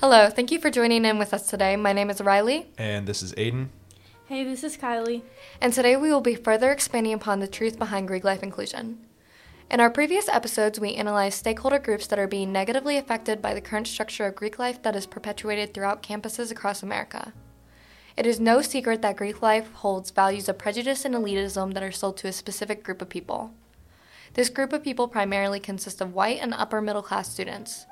Hello, thank you for joining in with us today. My name is Riley. And this is Aiden. Hey, this is Kylie. And today we will be further expanding upon the truth behind Greek life inclusion. In our previous episodes, we analyzed stakeholder groups that are being negatively affected by the current structure of Greek life that is perpetuated throughout campuses across America. It is no secret that Greek life holds values of prejudice and elitism that are sold to a specific group of people. This group of people primarily consists of white and upper middle class students.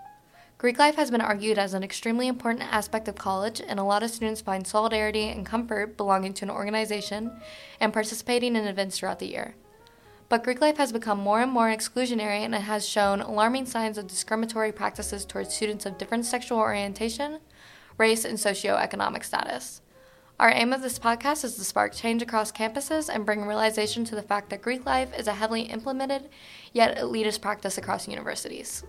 Greek life has been argued as an extremely important aspect of college, and a lot of students find solidarity and comfort belonging to an organization and participating in events throughout the year. But Greek life has become more and more exclusionary and it has shown alarming signs of discriminatory practices towards students of different sexual orientation, race, and socioeconomic status. Our aim of this podcast is to spark change across campuses and bring realization to the fact that Greek life is a heavily implemented yet elitist practice across universities.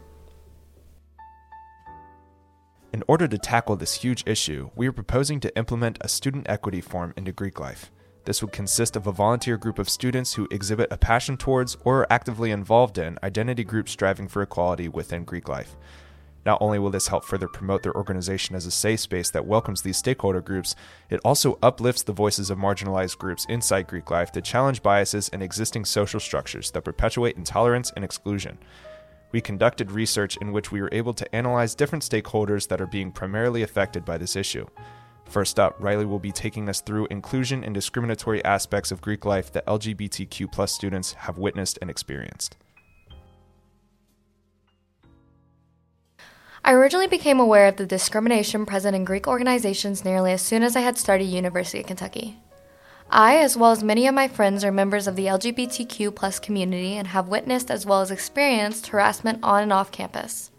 In order to tackle this huge issue, we are proposing to implement a student equity form into Greek life. This would consist of a volunteer group of students who exhibit a passion towards or are actively involved in identity groups striving for equality within Greek life. Not only will this help further promote their organization as a safe space that welcomes these stakeholder groups, it also uplifts the voices of marginalized groups inside Greek life to challenge biases and existing social structures that perpetuate intolerance and exclusion. We conducted research in which we were able to analyze different stakeholders that are being primarily affected by this issue. First up, Riley will be taking us through inclusion and discriminatory aspects of Greek life that LGBTQ students have witnessed and experienced. I originally became aware of the discrimination present in Greek organizations nearly as soon as I had started University of Kentucky. I, as well as many of my friends, are members of the LGBTQ plus community and have witnessed as well as experienced harassment on and off campus.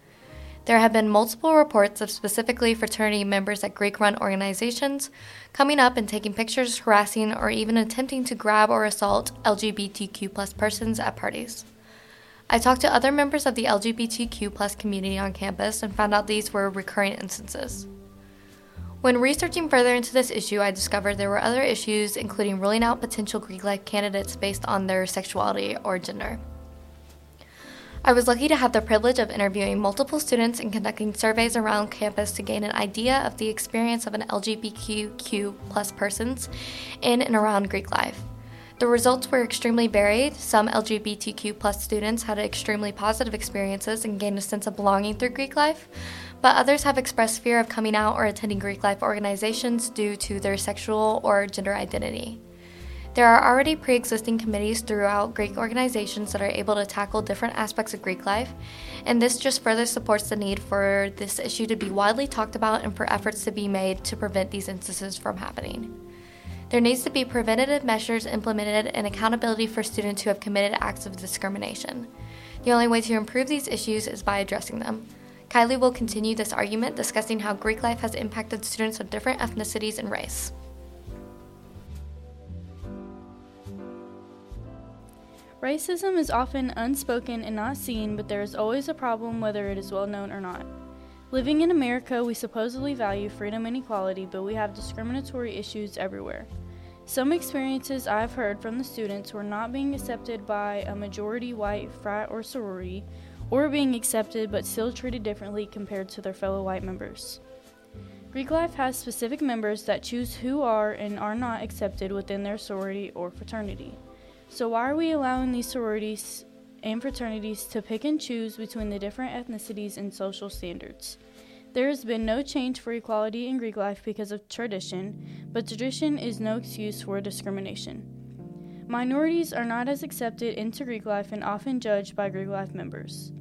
There have been multiple reports of specifically fraternity members at Greek run organizations coming up and taking pictures, harassing, or even attempting to grab or assault LGBTQ plus persons at parties. I talked to other members of the LGBTQ plus community on campus and found out these were recurring instances. When researching further into this issue, I discovered there were other issues, including ruling out potential Greek life candidates based on their sexuality or gender. I was lucky to have the privilege of interviewing multiple students and conducting surveys around campus to gain an idea of the experience of an LGBTQ plus persons in and around Greek life. The results were extremely varied. Some LGBTQ plus students had extremely positive experiences and gained a sense of belonging through Greek life, but others have expressed fear of coming out or attending Greek life organizations due to their sexual or gender identity. There are already pre existing committees throughout Greek organizations that are able to tackle different aspects of Greek life, and this just further supports the need for this issue to be widely talked about and for efforts to be made to prevent these instances from happening. There needs to be preventative measures implemented and accountability for students who have committed acts of discrimination. The only way to improve these issues is by addressing them. Kylie will continue this argument discussing how Greek life has impacted students of different ethnicities and race. Racism is often unspoken and not seen, but there is always a problem whether it is well known or not. Living in America, we supposedly value freedom and equality, but we have discriminatory issues everywhere. Some experiences I've heard from the students were not being accepted by a majority white frat or sorority, or being accepted but still treated differently compared to their fellow white members. Greek life has specific members that choose who are and are not accepted within their sorority or fraternity. So, why are we allowing these sororities and fraternities to pick and choose between the different ethnicities and social standards? There has been no change for equality in Greek life because of tradition, but tradition is no excuse for discrimination. Minorities are not as accepted into Greek life and often judged by Greek life members.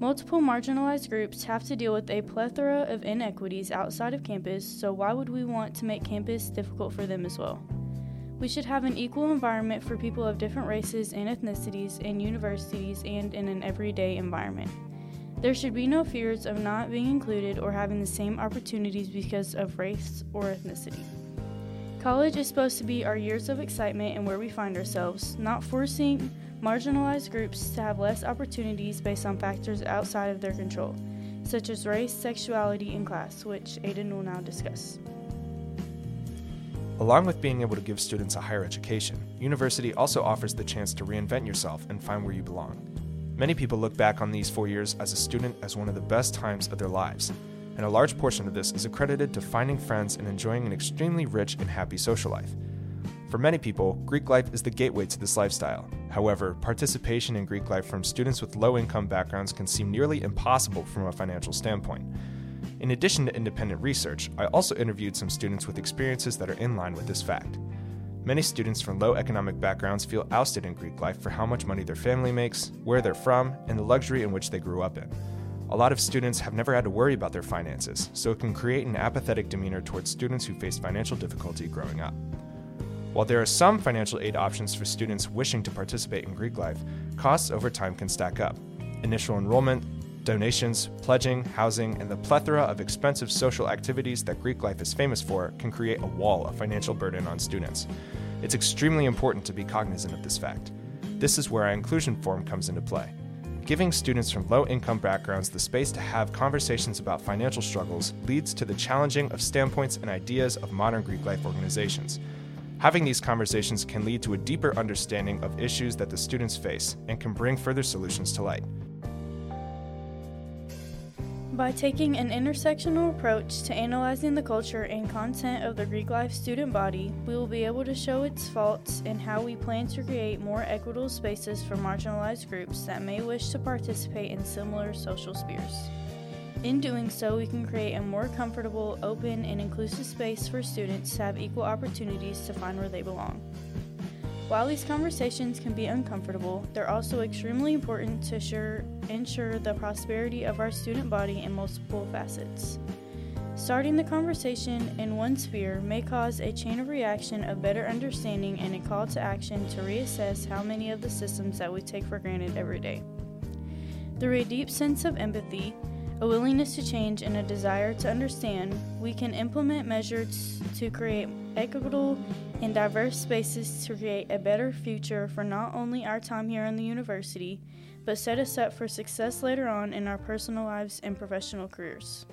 Multiple marginalized groups have to deal with a plethora of inequities outside of campus, so why would we want to make campus difficult for them as well? We should have an equal environment for people of different races and ethnicities in universities and in an everyday environment. There should be no fears of not being included or having the same opportunities because of race or ethnicity. College is supposed to be our years of excitement and where we find ourselves, not forcing marginalized groups to have less opportunities based on factors outside of their control, such as race, sexuality, and class, which Aiden will now discuss. Along with being able to give students a higher education, university also offers the chance to reinvent yourself and find where you belong. Many people look back on these four years as a student as one of the best times of their lives. and a large portion of this is accredited to finding friends and enjoying an extremely rich and happy social life. For many people, Greek life is the gateway to this lifestyle. However, participation in Greek life from students with low income backgrounds can seem nearly impossible from a financial standpoint. In addition to independent research, I also interviewed some students with experiences that are in line with this fact. Many students from low economic backgrounds feel ousted in Greek life for how much money their family makes, where they're from, and the luxury in which they grew up in. A lot of students have never had to worry about their finances, so it can create an apathetic demeanor towards students who face financial difficulty growing up. While there are some financial aid options for students wishing to participate in Greek life, costs over time can stack up. Initial enrollment, donations, pledging, housing, and the plethora of expensive social activities that Greek life is famous for can create a wall of financial burden on students. It's extremely important to be cognizant of this fact. This is where our inclusion form comes into play. Giving students from low income backgrounds the space to have conversations about financial struggles leads to the challenging of standpoints and ideas of modern Greek life organizations. Having these conversations can lead to a deeper understanding of issues that the students face and can bring further solutions to light. By taking an intersectional approach to analyzing the culture and content of the Greek life student body, we will be able to show its faults and how we plan to create more equitable spaces for marginalized groups that may wish to participate in similar social spheres. In doing so, we can create a more comfortable, open, and inclusive space for students to have equal opportunities to find where they belong. While these conversations can be uncomfortable, they're also extremely important to sure, ensure the prosperity of our student body in multiple facets. Starting the conversation in one sphere may cause a chain of reaction of better understanding and a call to action to reassess how many of the systems that we take for granted every day. Through a deep sense of empathy, a willingness to change, and a desire to understand, we can implement measures to create equitable and diverse spaces to create a better future for not only our time here in the university, but set us up for success later on in our personal lives and professional careers.